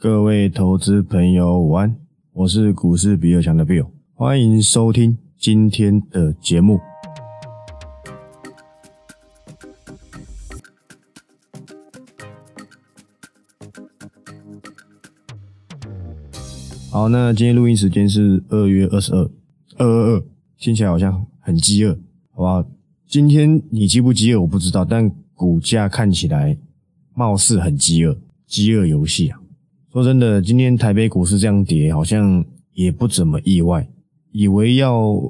各位投资朋友午安，我是股市比尔强的 Bill，欢迎收听今天的节目。好，那今天录音时间是二月二十二，二二二，听起来好像很饥饿，好吧？今天你饥不饥饿我不知道，但股价看起来貌似很饥饿，饥饿游戏啊！说真的，今天台北股市这样跌，好像也不怎么意外。以为要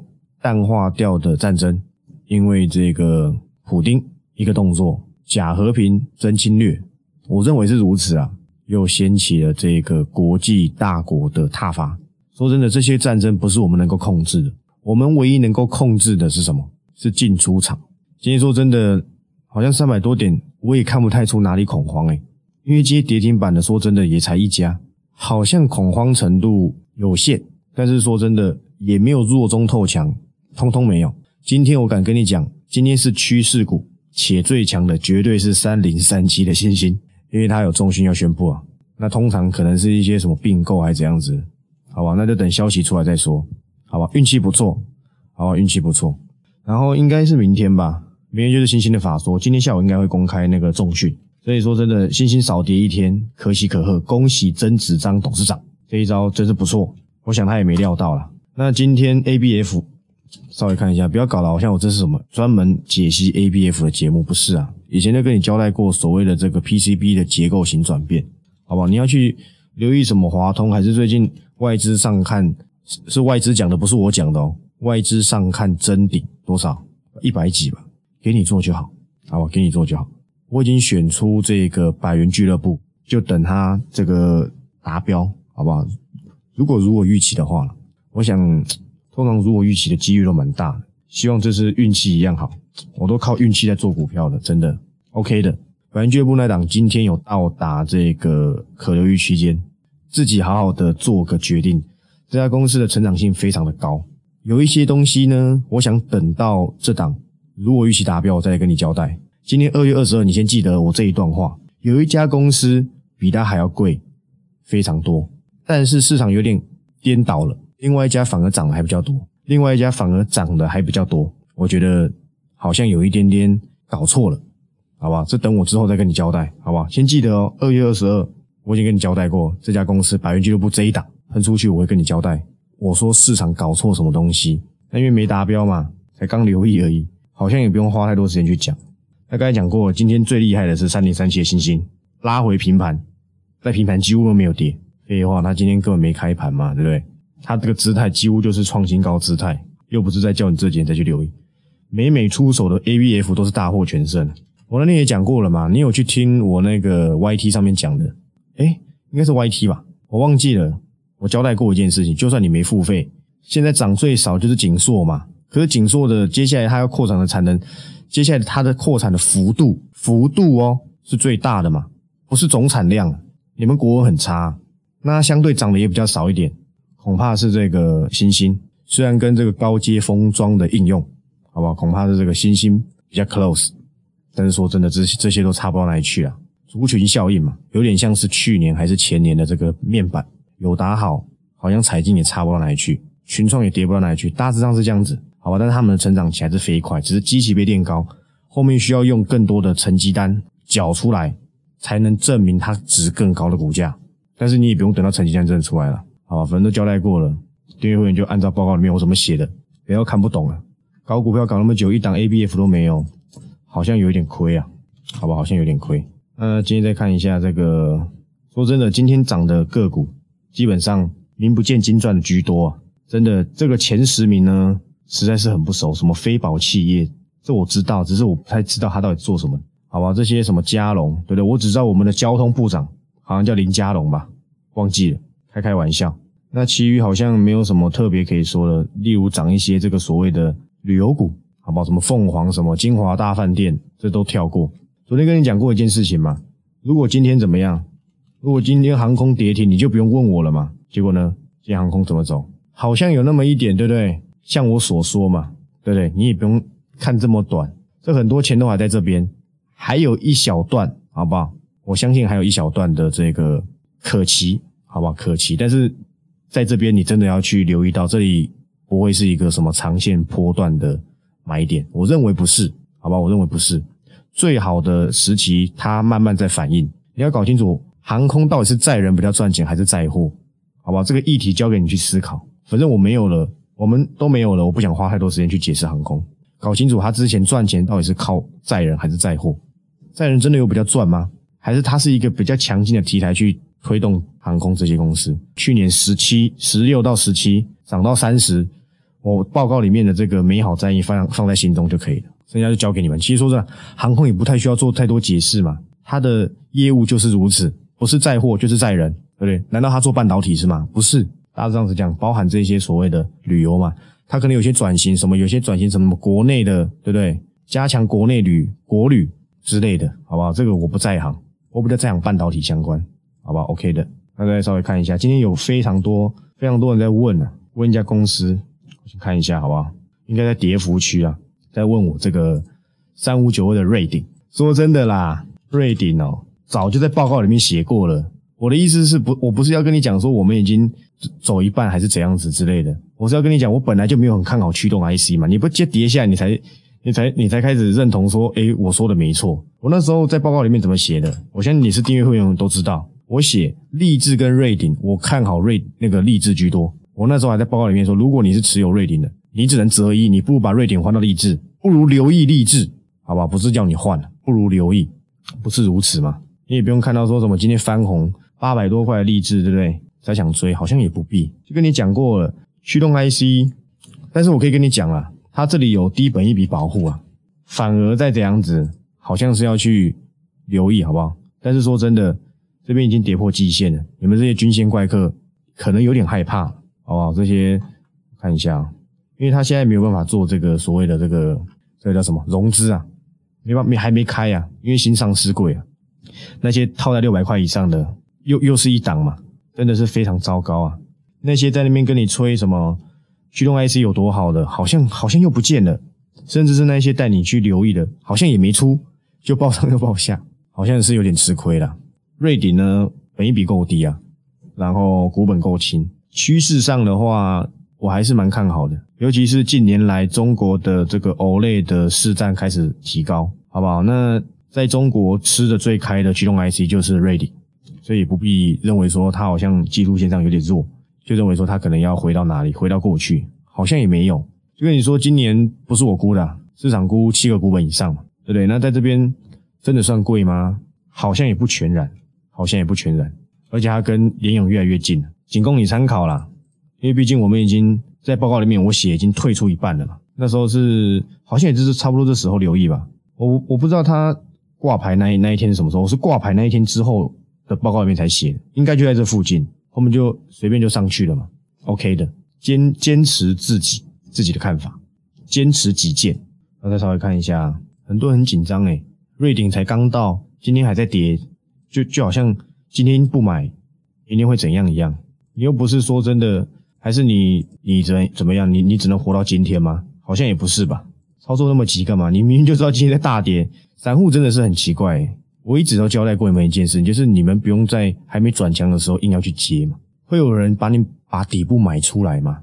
淡化掉的战争，因为这个普丁一个动作，假和平真侵略，我认为是如此啊。又掀起了这个国际大国的踏伐。说真的，这些战争不是我们能够控制的。我们唯一能够控制的是什么？是进出场。今天说真的，好像三百多点，我也看不太出哪里恐慌诶。因为今天跌停板的，说真的也才一家，好像恐慌程度有限。但是说真的，也没有弱中透强，通通没有。今天我敢跟你讲，今天是趋势股，且最强的绝对是三零三七的星星。因为它有重讯要宣布啊，那通常可能是一些什么并购还是怎样子，好吧，那就等消息出来再说，好吧，运气不错，好吧，运气不错，然后应该是明天吧，明天就是星星的法说，今天下午应该会公开那个重讯，所以说真的星星少跌一天，可喜可贺，恭喜曾子章董事长，这一招真是不错，我想他也没料到了。那今天 ABF 稍微看一下，不要搞得好像我这是什么专门解析 ABF 的节目，不是啊。以前就跟你交代过所谓的这个 PCB 的结构型转变，好不好？你要去留意什么华通，还是最近外资上看是外资讲的，不是我讲的哦。外资上看真顶多少？一百几吧，给你做就好，好吧？给你做就好。我已经选出这个百元俱乐部，就等它这个达标，好不好？如果如果预期的话，我想通常如果预期的几率都蛮大的，希望这次运气一样好。我都靠运气在做股票的，真的 OK 的。百元俱乐部那档今天有到达这个可留意区间，自己好好的做个决定。这家公司的成长性非常的高，有一些东西呢，我想等到这档如果预期达标，我再来跟你交代。今天二月二十二，你先记得我这一段话。有一家公司比它还要贵非常多，但是市场有点颠倒了，另外一家反而涨的还比较多，另外一家反而涨的还比较多，我觉得。好像有一点点搞错了，好吧？这等我之后再跟你交代，好吧？先记得哦，二月二十二，我已经跟你交代过，这家公司百元俱乐部这一档喷出去，我会跟你交代。我说市场搞错什么东西，那因为没达标嘛，才刚留意而已，好像也不用花太多时间去讲。那刚才讲过，今天最厉害的是三零三七的星星拉回平盘，在平盘几乎都没有跌。废话，他今天根本没开盘嘛，对不对？他这个姿态几乎就是创新高姿态，又不是在叫你这几天再去留意。每每出手的 A B F 都是大获全胜。我那天也讲过了嘛，你有去听我那个 Y T 上面讲的？哎，应该是 Y T 吧，我忘记了。我交代过一件事情，就算你没付费，现在涨最少就是景硕嘛。可是景硕的接下来它要扩产的产能，接下来它的扩产的幅度幅度哦是最大的嘛，不是总产量。你们国文很差，那相对涨的也比较少一点，恐怕是这个新兴，虽然跟这个高阶封装的应用。好不好？恐怕是这个星星比较 close，但是说真的，这这些都差不到哪里去啊。族群效应嘛，有点像是去年还是前年的这个面板有打好，好像彩金也差不到哪里去，群创也跌不到哪里去，大致上是这样子，好吧？但是他们的成长起来是飞快，只是机器被垫高，后面需要用更多的成绩单缴出来，才能证明它值更高的股价。但是你也不用等到成绩单真的出来了，好吧？反正都交代过了，订阅会员就按照报告里面我怎么写的，不要看不懂了。搞股票搞那么久，一档 A B F 都没有，好像有一点亏啊，好吧，好像有点亏。那今天再看一下这个，说真的，今天涨的个股基本上名不见经传的居多啊，真的，这个前十名呢，实在是很不熟。什么非宝企业，这我知道，只是我不太知道他到底做什么，好吧？这些什么嘉龙，对不对？我只知道我们的交通部长好像叫林嘉龙吧，忘记了，开开玩笑。那其余好像没有什么特别可以说的，例如涨一些这个所谓的。旅游股，好不好？什么凤凰，什么金华大饭店，这都跳过。昨天跟你讲过一件事情嘛，如果今天怎么样？如果今天航空跌停，你就不用问我了嘛。结果呢，今天航空怎么走？好像有那么一点，对不对？像我所说嘛，对不对？你也不用看这么短，这很多钱都还在这边，还有一小段，好不好？我相信还有一小段的这个可期，好不好？可期。但是在这边你真的要去留意到，这里不会是一个什么长线波段的买点，我认为不是，好吧？我认为不是。最好的时期，它慢慢在反应。你要搞清楚，航空到底是载人比较赚钱，还是载货？好吧，这个议题交给你去思考。反正我没有了，我们都没有了，我不想花太多时间去解释航空。搞清楚，它之前赚钱到底是靠载人还是载货？载人真的有比较赚吗？还是它是一个比较强劲的题材去推动航空这些公司？去年十七、十六到十七涨到三十，我报告里面的这个美好战役放放在心中就可以了。剩下就交给你们。其实说真的，航空也不太需要做太多解释嘛，它的业务就是如此，不是载货就是载人，对不对？难道他做半导体是吗？不是，大致这样子讲，包含这些所谓的旅游嘛，它可能有些转型，什么有些转型什么国内的，对不对？加强国内旅、国旅之类的，好不好？这个我不在行，我比较在行半导体相关，好不好？OK 的，大家稍微看一下，今天有非常多非常多人在问啊，问一家公司，我先看一下，好不好？应该在跌幅区啊。在问我这个三五九二的瑞鼎，说真的啦，瑞鼎哦，早就在报告里面写过了。我的意思是不，我不是要跟你讲说我们已经走一半还是怎样子之类的，我是要跟你讲，我本来就没有很看好驱动 IC 嘛。你不接跌下来，你才你才你才开始认同说，诶，我说的没错。我那时候在报告里面怎么写的？我相信你是订阅会员都知道，我写励志跟瑞鼎，我看好瑞那个励志居多。我那时候还在报告里面说，如果你是持有瑞鼎的。你只能择一，你不如把瑞典换到励志，不如留意励志，好吧？不是叫你换，不如留意，不是如此吗？你也不用看到说什么今天翻红八百多块的励志，对不对？才想追，好像也不必。就跟你讲过了，驱动 IC，但是我可以跟你讲啊，它这里有低本一笔保护啊，反而在这样子，好像是要去留意，好不好？但是说真的，这边已经跌破季线了，你们这些均线怪客可能有点害怕，好不好？这些看一下。因为他现在没有办法做这个所谓的这个这个叫什么融资啊，没办没还没开啊，因为新上市贵啊，那些套在六百块以上的又又是一档嘛，真的是非常糟糕啊。那些在那边跟你吹什么驱动 IC 有多好的，好像好像又不见了，甚至是那些带你去留意的，好像也没出，就报上又报下，好像是有点吃亏了。瑞鼎呢，本益比够低啊，然后股本够轻，趋势上的话。我还是蛮看好的，尤其是近年来中国的这个 OLED 的市占开始提高，好不好？那在中国吃的最开的驱动 IC 就是 Ready，所以也不必认为说它好像技术线上有点弱，就认为说它可能要回到哪里，回到过去，好像也没有。就跟你说，今年不是我估的，市场估七个股本以上嘛，对不对？那在这边真的算贵吗？好像也不全然，好像也不全然，而且它跟联永越来越近了，仅供你参考啦。因为毕竟我们已经在报告里面，我写已经退出一半了嘛。那时候是好像也就是差不多这时候留意吧。我我不知道他挂牌那一那一天是什么时候，我是挂牌那一天之后的报告里面才写，应该就在这附近，后面就随便就上去了嘛。OK 的，坚坚持自己自己的看法，坚持己见。我再稍微看一下，很多人很紧张诶，瑞鼎才刚到，今天还在跌，就就好像今天不买，明天会怎样一样。你又不是说真的。还是你你怎怎么样？你你只能活到今天吗？好像也不是吧。操作那么急干嘛？你明明就知道今天在大跌。散户真的是很奇怪。我一直都交代过你们一件事，就是你们不用在还没转强的时候硬要去接嘛。会有人把你把底部买出来吗？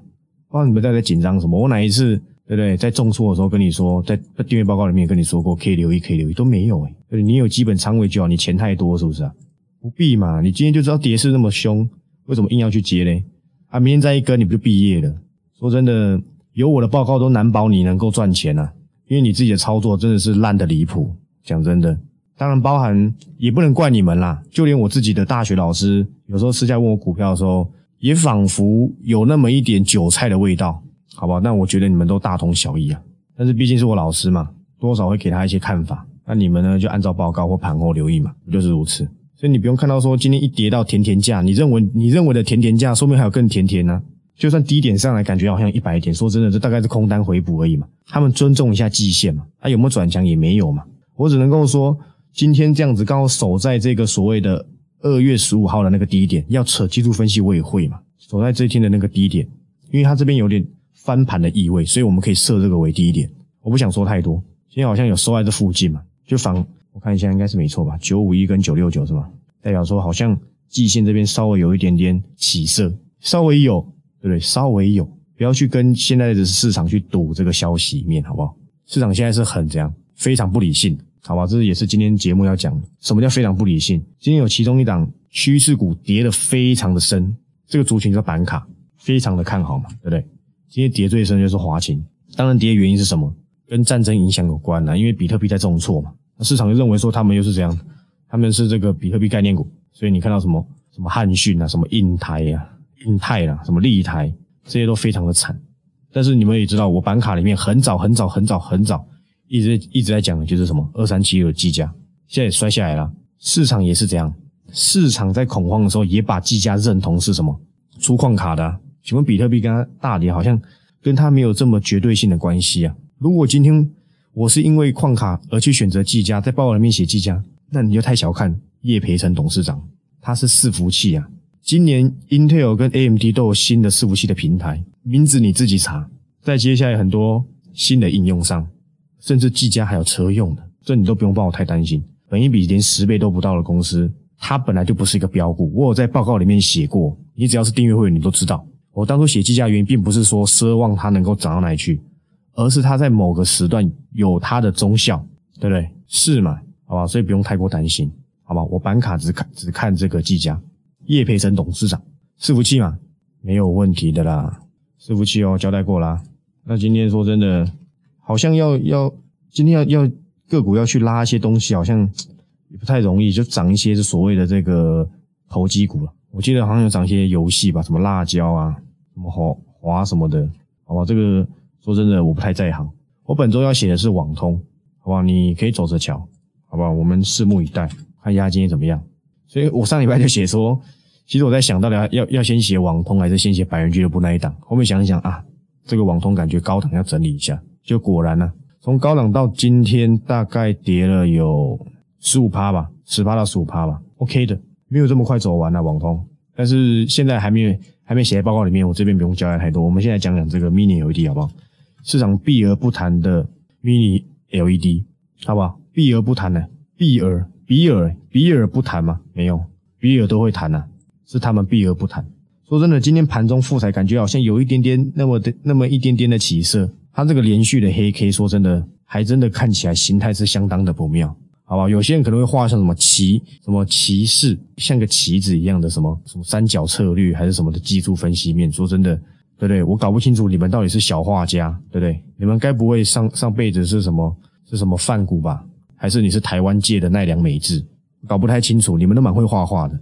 不知道你们在在紧张什么？我哪一次对不对？在重挫的时候跟你说，在在订阅报告里面跟你说过可以留意可以留意都没有哎。你有基本仓位就好，你钱太多是不是啊？不必嘛。你今天就知道跌势那么凶，为什么硬要去接嘞？啊，明天再一根，你不就毕业了？说真的，有我的报告都难保你能够赚钱啊，因为你自己的操作真的是烂的离谱。讲真的，当然包含也不能怪你们啦，就连我自己的大学老师，有时候私下问我股票的时候，也仿佛有那么一点韭菜的味道，好不好？但我觉得你们都大同小异啊。但是毕竟是我老师嘛，多少会给他一些看法。那你们呢，就按照报告或盘后留意嘛，不就是如此？所以你不用看到说今天一跌到甜甜价，你认为你认为的甜甜价，说明还有更甜甜呢。就算低点上来，感觉好像一百点，说真的，这大概是空单回补而已嘛。他们尊重一下季线嘛，他有没有转强也没有嘛。我只能够说，今天这样子刚好守在这个所谓的二月十五号的那个低点，要扯技术分析我也会嘛，守在这一天的那个低点，因为它这边有点翻盘的意味，所以我们可以设这个为低点。我不想说太多，今天好像有收在这附近嘛，就防。我看一下，应该是没错吧？九五一跟九六九是吗？代表说好像季线这边稍微有一点点起色，稍微有，对不对？稍微有，不要去跟现在的市场去赌这个消息面，好不好？市场现在是很这样，非常不理性，好吧？这也是今天节目要讲的。什么叫非常不理性？今天有其中一档趋势股跌得非常的深，这个族群叫板卡，非常的看好嘛，对不对？今天跌最深就是华勤，当然跌的原因是什么？跟战争影响有关啦，因为比特币在重挫嘛，那市场就认为说他们又是怎样，他们是这个比特币概念股，所以你看到什么什么汉讯啊，什么印台呀、印泰啊，什么立台，这些都非常的惨。但是你们也知道，我板卡里面很早很早很早很早一直一直在讲的就是什么二三七六计价，现在也摔下来了，市场也是这样，市场在恐慌的时候也把计价认同是什么出矿卡的。请问比特币跟它大跌好像跟它没有这么绝对性的关系啊？如果今天我是因为矿卡而去选择计价，在报告里面写计价，那你就太小看叶培成董事长，他是伺服器啊。今年 Intel 跟 AMD 都有新的伺服器的平台，名字你自己查。在接下来很多新的应用上，甚至技嘉还有车用的，这你都不用帮我太担心。本一比连十倍都不到的公司，它本来就不是一个标股。我有在报告里面写过，你只要是订阅会员，你都知道。我当初写技嘉原因，并不是说奢望它能够涨到哪里去。而是它在某个时段有它的中效，对不对？是嘛？好吧，所以不用太过担心，好吧？我板卡只看只看这个技嘉，叶培成董事长，伺服器嘛，没有问题的啦，伺服器哦，交代过啦。那今天说真的，好像要要今天要要个股要去拉一些东西，好像 也不太容易，就涨一些是所谓的这个投机股了。我记得好像有涨一些游戏吧，什么辣椒啊，什么华华什么的，好吧？这个。说真的，我不太在行。我本周要写的是网通，好不好？你可以走着瞧，好不好？我们拭目以待，看一下今天怎么样。所以我上礼拜就写说，其实我在想到底要要先写网通，还是先写百元俱乐部那一档。后面想一想啊，这个网通感觉高档要整理一下。就果然呢，从高档到今天大概跌了有十五趴吧，十趴到十五趴吧，OK 的，没有这么快走完啊，网通。但是现在还没有还没写在报告里面，我这边不用交代太多。我们现在讲讲这个 mini LED 好不好？市场避而不谈的 Mini LED，好不好？避而不谈的，避而避而避而不谈吗？没有，避而都会谈呐，是他们避而不谈。说真的，今天盘中复彩感觉好像有一点点那么的那么一点点的起色，它这个连续的黑 K，说真的，还真的看起来形态是相当的不妙，好吧？有些人可能会画像什么旗，什么骑士，像个旗子一样的什么什么三角策略，还是什么的技术分析面。说真的。对不对？我搞不清楚你们到底是小画家，对不对？你们该不会上上辈子是什么是什么范古吧？还是你是台湾界的奈良美智？搞不太清楚。你们都蛮会画画的，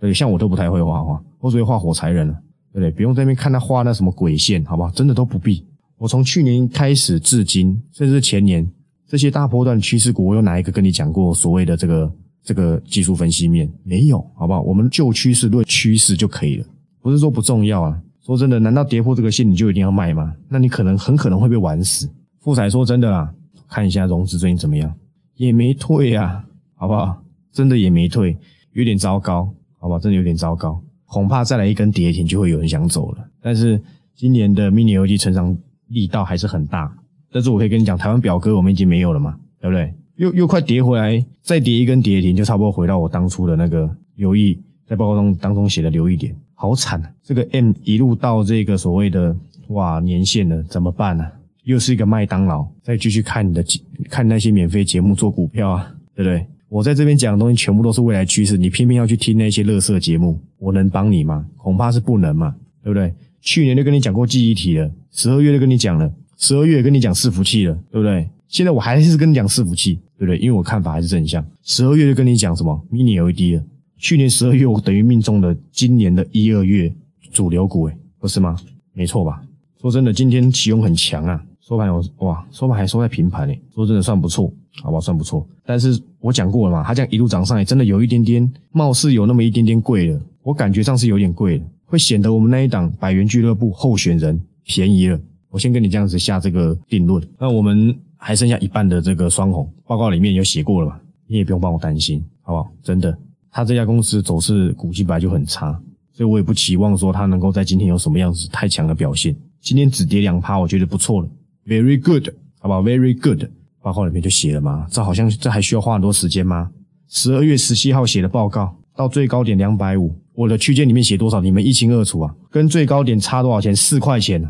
对，像我都不太会画画，我只会画火柴人了，对不对？不用在那边看他画那什么鬼线，好不好？真的都不必。我从去年开始至今，甚至前年，这些大波段趋势股，我有哪一个跟你讲过所谓的这个这个技术分析面？没有，好不好？我们就趋势论趋势就可以了，不是说不重要啊。说真的，难道跌破这个线你就一定要卖吗？那你可能很可能会被玩死。富彩说真的啦，看一下融资最近怎么样，也没退啊，好不好？真的也没退，有点糟糕，好不好？真的有点糟糕，恐怕再来一根跌停就会有人想走了。但是今年的 mini LED 成长力道还是很大。但是我可以跟你讲，台湾表哥我们已经没有了嘛，对不对？又又快跌回来，再跌一根跌停就差不多回到我当初的那个留意，在报告中当中写的留意点。好惨啊！这个 M 一路到这个所谓的哇年限了，怎么办呢？又是一个麦当劳，再继续看你的看那些免费节目做股票啊，对不对？我在这边讲的东西全部都是未来趋势，你偏偏要去听那些乐色节目，我能帮你吗？恐怕是不能嘛，对不对？去年就跟你讲过记忆体了，十二月就跟你讲了，十二月跟你讲伺服器了，对不对？现在我还是跟你讲伺服器，对不对？因为我看法还是正向，十二月就跟你讲什么 Mini LED 了。去年十二月，我等于命中了今年的一二月主流股，诶，不是吗？没错吧？说真的，今天启用很强啊，收盘有哇，收盘还收在平盘诶，说真的算不错，好吧，算不错。但是我讲过了嘛，它这样一路涨上来，真的有一点点，貌似有那么一点点贵了，我感觉上是有点贵了，会显得我们那一档百元俱乐部候选人便宜了。我先跟你这样子下这个定论。那我们还剩下一半的这个双红报告里面有写过了嘛？你也不用帮我担心，好不好？真的。他这家公司走势股息本来就很差，所以我也不期望说他能够在今天有什么样子太强的表现。今天只跌两趴，我觉得不错了，very good，好不好？very good，报告里面就写了嘛，这好像这还需要花很多时间吗？十二月十七号写的报告，到最高点两百五，我的区间里面写多少，你们一清二楚啊。跟最高点差多少钱？四块钱，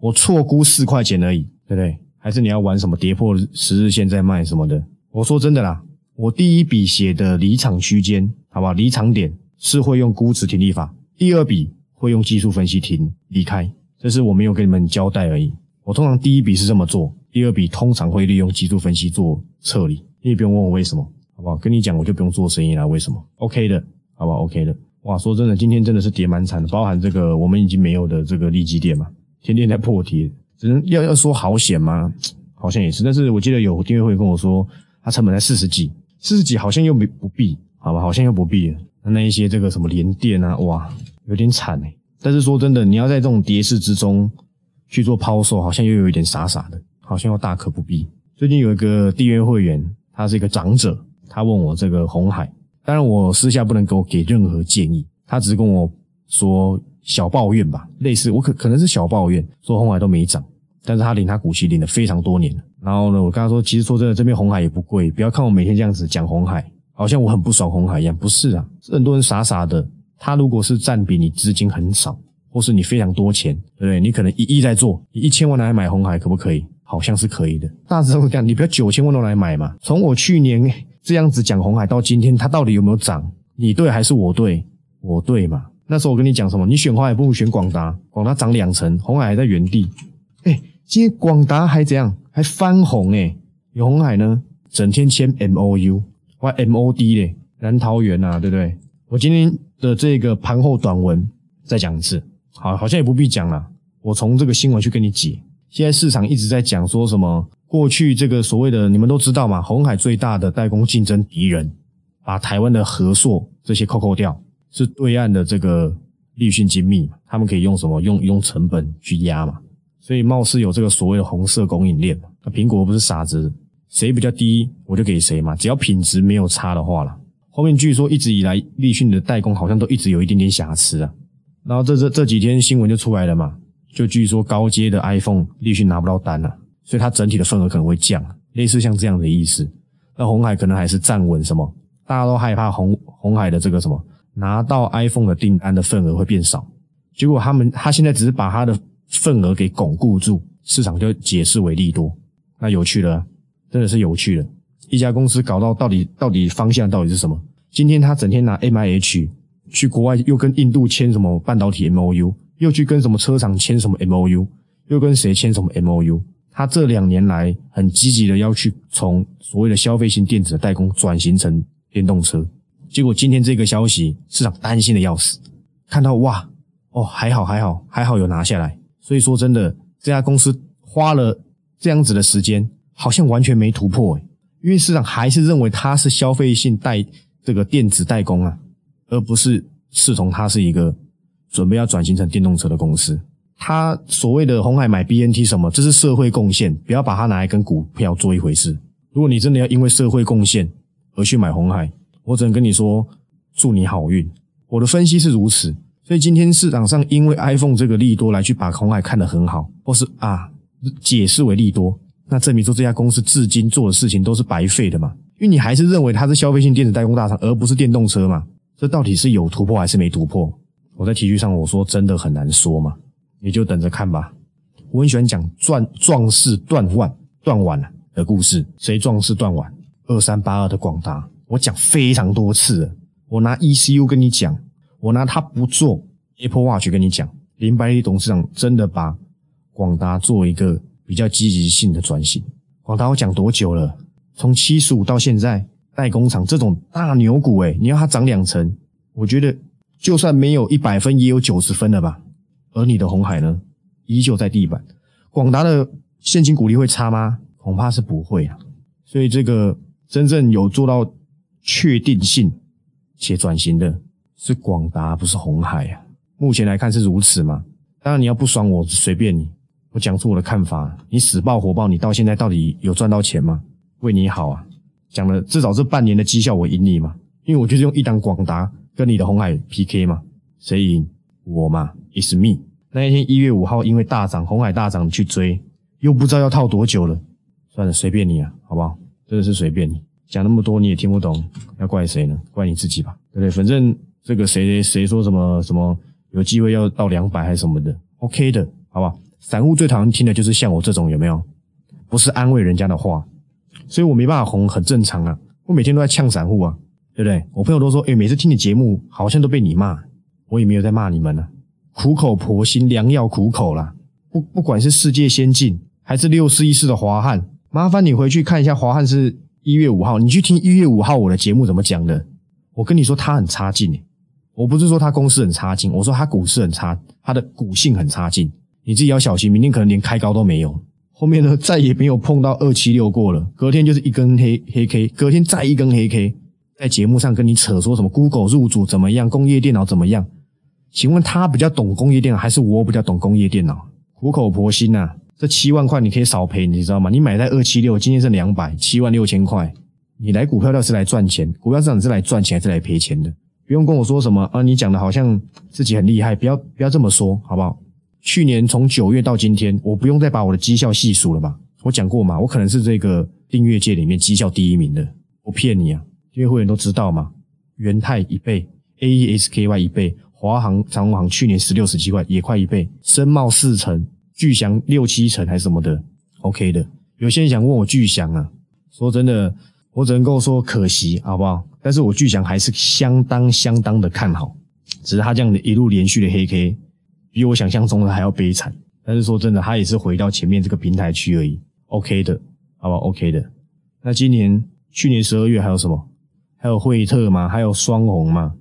我错估四块钱而已，对不对？还是你要玩什么跌破十日线再卖什么的？我说真的啦，我第一笔写的离场区间，好不好？离场点是会用估值停利法，第二笔会用技术分析停离开，这是我没有跟你们交代而已。我通常第一笔是这么做，第二笔通常会利用技术分析做撤离。你也不用问我为什么，好不好？跟你讲，我就不用做生意了。为什么？OK 的，好不好？OK 的。哇，说真的，今天真的是跌蛮惨的，包含这个我们已经没有的这个利基店嘛，天天在破跌，只能要要说好险吗？好像也是。但是我记得有订阅会跟我说，它成本在四十几，四十几好像又没不必，好吧？好像又不必了。那一些这个什么连电啊，哇，有点惨哎。但是说真的，你要在这种跌势之中。去做抛售，好像又有一点傻傻的，好像又大可不必。最近有一个订阅会员，他是一个长者，他问我这个红海，当然我私下不能给我给任何建议，他只是跟我说小抱怨吧，类似我可可能是小抱怨，说红海都没涨，但是他领他股息领了非常多年。然后呢，我跟他说，其实说真的，这边红海也不贵，不要看我每天这样子讲红海，好像我很不爽红海一样，不是啊，很多人傻傻的，他如果是占比你资金很少。或是你非常多钱，对不对？你可能一亿在做，你一千万来买红海可不可以？好像是可以的。大致会这样，你不要九千万都来买嘛。从我去年这样子讲红海到今天，它到底有没有涨？你对还是我对？我对嘛？那时候我跟你讲什么？你选红海不如选广达，广达涨两成，红海还在原地。哎，今天广达还怎样？还翻红哎！有红海呢，整天签 M O U 或 M O D 嘞，南桃园呐，对不对？我今天的这个盘后短文再讲一次。好，好像也不必讲了。我从这个新闻去跟你解。现在市场一直在讲说什么？过去这个所谓的你们都知道嘛？红海最大的代工竞争敌人，把台湾的合硕这些扣扣掉，是对岸的这个立讯精密，他们可以用什么？用用成本去压嘛。所以貌似有这个所谓的红色供应链嘛。那苹果不是傻子，谁比较低我就给谁嘛，只要品质没有差的话了。后面据说一直以来立讯的代工好像都一直有一点点瑕疵啊。然后这这这几天新闻就出来了嘛，就据说高阶的 iPhone 立讯拿不到单了，所以它整体的份额可能会降，类似像这样的意思。那红海可能还是站稳什么？大家都害怕红红海的这个什么拿到 iPhone 的订单的份额会变少，结果他们他现在只是把他的份额给巩固住，市场就解释为利多。那有趣了，真的是有趣了。一家公司搞到到底到底方向到底是什么？今天他整天拿 MIH。去国外又跟印度签什么半导体 M O U，又去跟什么车厂签什么 M O U，又跟谁签什么 M O U 他这两年来很积极的要去从所谓的消费性电子的代工转型成电动车，结果今天这个消息市场担心的要死，看到哇哦还好还好还好有拿下来，所以说真的这家公司花了这样子的时间，好像完全没突破诶，因为市场还是认为它是消费性代这个电子代工啊。而不是视同它是一个准备要转型成电动车的公司。他所谓的红海买 BNT 什么，这是社会贡献，不要把它拿来跟股票做一回事。如果你真的要因为社会贡献而去买红海，我只能跟你说祝你好运。我的分析是如此，所以今天市场上因为 iPhone 这个利多来去把红海看得很好，或是啊解释为利多，那证明说这家公司至今做的事情都是白费的嘛？因为你还是认为它是消费性电子代工大厂，而不是电动车嘛？这到底是有突破还是没突破？我在 T 恤上我说真的很难说嘛，你就等着看吧。我很喜欢讲壮壮士断腕断腕的故事，谁壮士断腕？二三八二的广达，我讲非常多次了。我拿 ECU 跟你讲，我拿他不做 Apple Watch 跟你讲，林百里董事长真的把广达做一个比较积极性的转型。广达我讲多久了？从七十五到现在。代工厂这种大牛股，诶你要它涨两成，我觉得就算没有一百分，也有九十分了吧。而你的红海呢，依旧在地板。广达的现金股利会差吗？恐怕是不会啊。所以这个真正有做到确定性且转型的是广达，不是红海啊。目前来看是如此嘛。当然你要不爽我，随便你。我讲出我的看法，你死爆活爆，你到现在到底有赚到钱吗？为你好啊。讲了至少这半年的绩效我赢你嘛，因为我就是用一档广达跟你的红海 PK 嘛，谁赢我嘛？Is me。那一天一月五号因为大涨，红海大涨去追，又不知道要套多久了，算了，随便你啊，好不好？真的是随便你。讲那么多你也听不懂，要怪谁呢？怪你自己吧，对不对？反正这个谁谁谁说什么什么有机会要到两百还是什么的，OK 的，好不好？散户最讨厌听的就是像我这种有没有？不是安慰人家的话，所以我没办法红，很正常啊。我每天都在呛散户啊，对不对？我朋友都说，哎，每次听你节目好像都被你骂，我也没有在骂你们呢。苦口婆心，良药苦口啦。不不管是世界先进还是六四一四的华汉，麻烦你回去看一下华汉是一月五号，你去听一月五号我的节目怎么讲的。我跟你说他很差劲，我不是说他公司很差劲，我说他股市很差，他的股性很差劲，你自己要小心，明天可能连开高都没有。后面呢再也没有碰到二七六过了，隔天就是一根黑黑 K，隔天再一根黑 K，在节目上跟你扯说什么 Google 入主怎么样，工业电脑怎么样？请问他比较懂工业电脑，还是我比较懂工业电脑？苦口婆心呐，这七万块你可以少赔，你知道吗？你买在二七六，今天是两百，七万六千块。你来股票要是来赚钱，股票市场是来赚钱还是来赔钱的？不用跟我说什么啊，你讲的好像自己很厉害，不要不要这么说，好不好？去年从九月到今天，我不用再把我的绩效细数了吧？我讲过嘛，我可能是这个订阅界里面绩效第一名的，我骗你啊，因为会员都知道嘛。元泰一倍，AESKY 一倍。华航、长荣航去年十六十七块，也快一倍。深茂四成，巨翔六七成还是什么的，OK 的。有些人想问我巨翔啊，说真的，我只能够说可惜，好不好？但是我巨翔还是相当相当的看好，只是他这样的一路连续的黑 K，比我想象中的还要悲惨。但是说真的，他也是回到前面这个平台区而已，OK 的，好不好？OK 的。那今年、去年十二月还有什么？还有惠特吗？还有双红吗？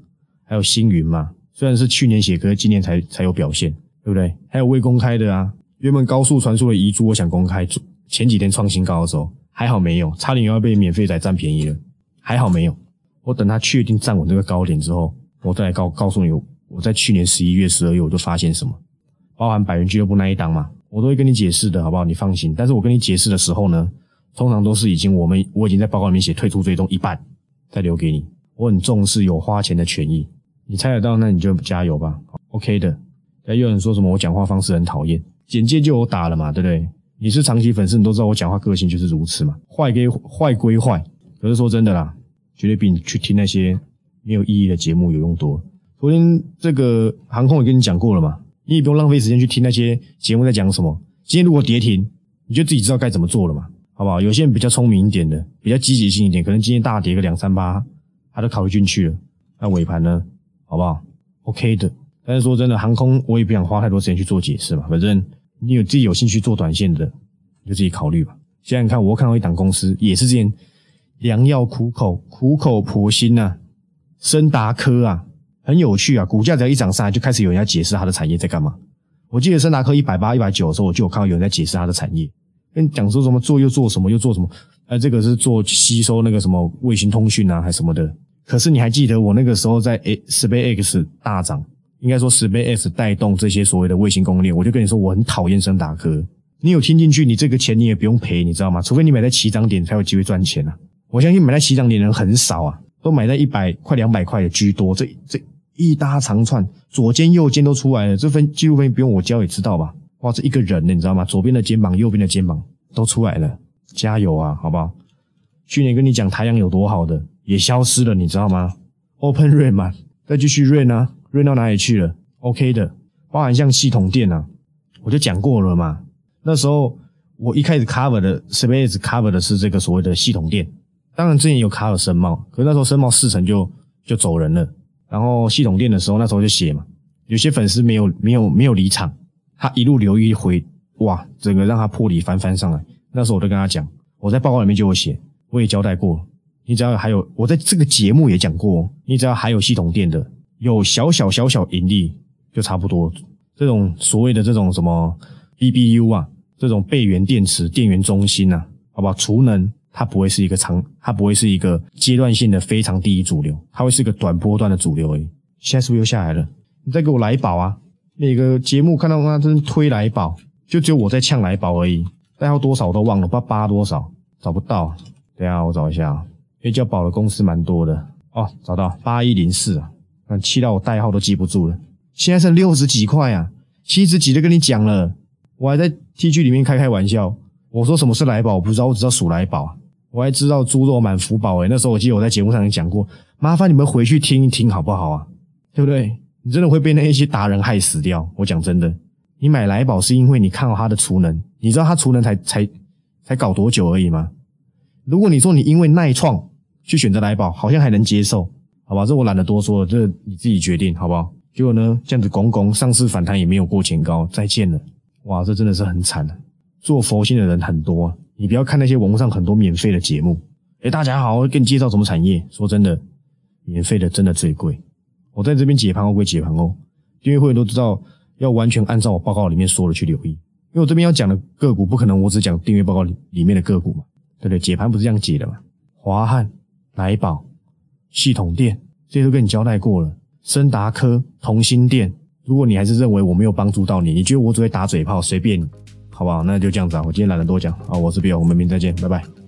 还有星云吗？虽然是去年写歌，今年才才有表现，对不对？还有未公开的啊，原本高速传输的遗珠，我想公开，前几天创新高的时候，还好没有，差点又要被免费仔占便宜了，还好没有。我等他确定站稳这个高点之后，我再来告告诉你，我在去年十一月、十二月我就发现什么，包含百元俱乐部那一档嘛，我都会跟你解释的，好不好？你放心。但是我跟你解释的时候呢，通常都是已经我们我已经在报告里面写退出追踪一半，再留给你。我很重视有花钱的权益。你猜得到，那你就加油吧，OK 的。还有人说什么我讲话方式很讨厌，简介就有打了嘛，对不对？你是长期粉丝，你都知道我讲话个性就是如此嘛。坏归坏归坏，可是说真的啦，绝对比你去听那些没有意义的节目有用多。昨天这个航空也跟你讲过了嘛，你也不用浪费时间去听那些节目在讲什么。今天如果跌停，你就自己知道该怎么做了嘛，好不好？有些人比较聪明一点的，比较积极性一点，可能今天大跌个两三八，他都考虑进去了。那尾盘呢？好不好？OK 的，但是说真的，航空我也不想花太多时间去做解释嘛。反正你有自己有兴趣做短线的，你就自己考虑吧。现在你看，我看到一档公司也是这样，良药苦口，苦口婆心呐。森达科啊，很有趣啊，股价只要一涨上来，就开始有人要解释它的产业在干嘛。我记得森达科一百八、一百九的时候，我就有看到有人在解释它的产业，跟讲说什么做又做什么又做什么，呃，这个是做吸收那个什么卫星通讯啊，还什么的。可是你还记得我那个时候在诶，SpaceX 大涨，应该说 SBA X 带动这些所谓的卫星供应链，我就跟你说我很讨厌升达科。你有听进去，你这个钱你也不用赔，你知道吗？除非你买在起涨点才有机会赚钱啊！我相信买在起涨点的人很少啊，都买在一百快两百块的居多。这这一大长串，左肩右肩都出来了，这份纪录片不用我教也知道吧？哇，这一个人呢，你知道吗？左边的肩膀，右边的肩膀都出来了，加油啊，好不好？去年跟你讲太阳有多好的。也消失了，你知道吗？Open Rain 嘛，再继续 Rain 啊，Rain 到哪里去了？OK 的，包含像系统店啊，我就讲过了嘛。那时候我一开始 cover 的 Space cover 的是这个所谓的系统店，当然之前有 cover 深茂，可是那时候深茂四成就就走人了。然后系统店的时候，那时候就写嘛，有些粉丝没有没有没有离场，他一路留一回，哇，整个让他破底翻翻上来。那时候我都跟他讲，我在报告里面就有写，我也交代过。你只要还有，我在这个节目也讲过，你只要还有系统店的，有小小小小盈利就差不多。这种所谓的这种什么 BBU 啊，这种备源电池、电源中心啊，好不好？储能它不会是一个长，它不会是一个阶段性的非常第一主流，它会是一个短波段的主流而已。现在是不是又下来了？你再给我来宝啊！那个节目看到他真推来宝，就只有我在呛来宝而已。代号多少我都忘了，不知道八多少，找不到。等下我找一下。也叫保的公司蛮多的哦，找到八一零四啊，那气到我代号都记不住了。现在剩六十几块啊，七十几都跟你讲了，我还在 T G 里面开开玩笑，我说什么是来宝，我不知道，我只知道数来宝。我还知道猪肉满福宝诶，那时候我记得我在节目上也讲过，麻烦你们回去听一听好不好啊？对不对？你真的会被那一些达人害死掉。我讲真的，你买来宝是因为你看到它的储能，你知道它储能才才才搞多久而已吗？如果你说你因为耐创去选择来宝，好像还能接受，好吧？这我懒得多说了，这你自己决定好不好？结果呢，这样子拱拱上市反弹也没有过前高，再见了。哇，这真的是很惨的。做佛心的人很多，你不要看那些网络上很多免费的节目。哎，大家好，我给你介绍什么产业？说真的，免费的真的最贵。我在这边解盘后归解盘哦，订阅会员都知道要完全按照我报告里面说的去留意，因为我这边要讲的个股不可能我只讲订阅报告里面的个股嘛，对不对？解盘不是这样解的嘛？华汉、来宝、系统店这些都跟你交代过了。森达科、同心店，如果你还是认为我没有帮助到你，你觉得我只会打嘴炮，随便你，好不好？那就这样子啊，我今天懒得多讲啊，我是 Bill，我们明天再见，拜拜。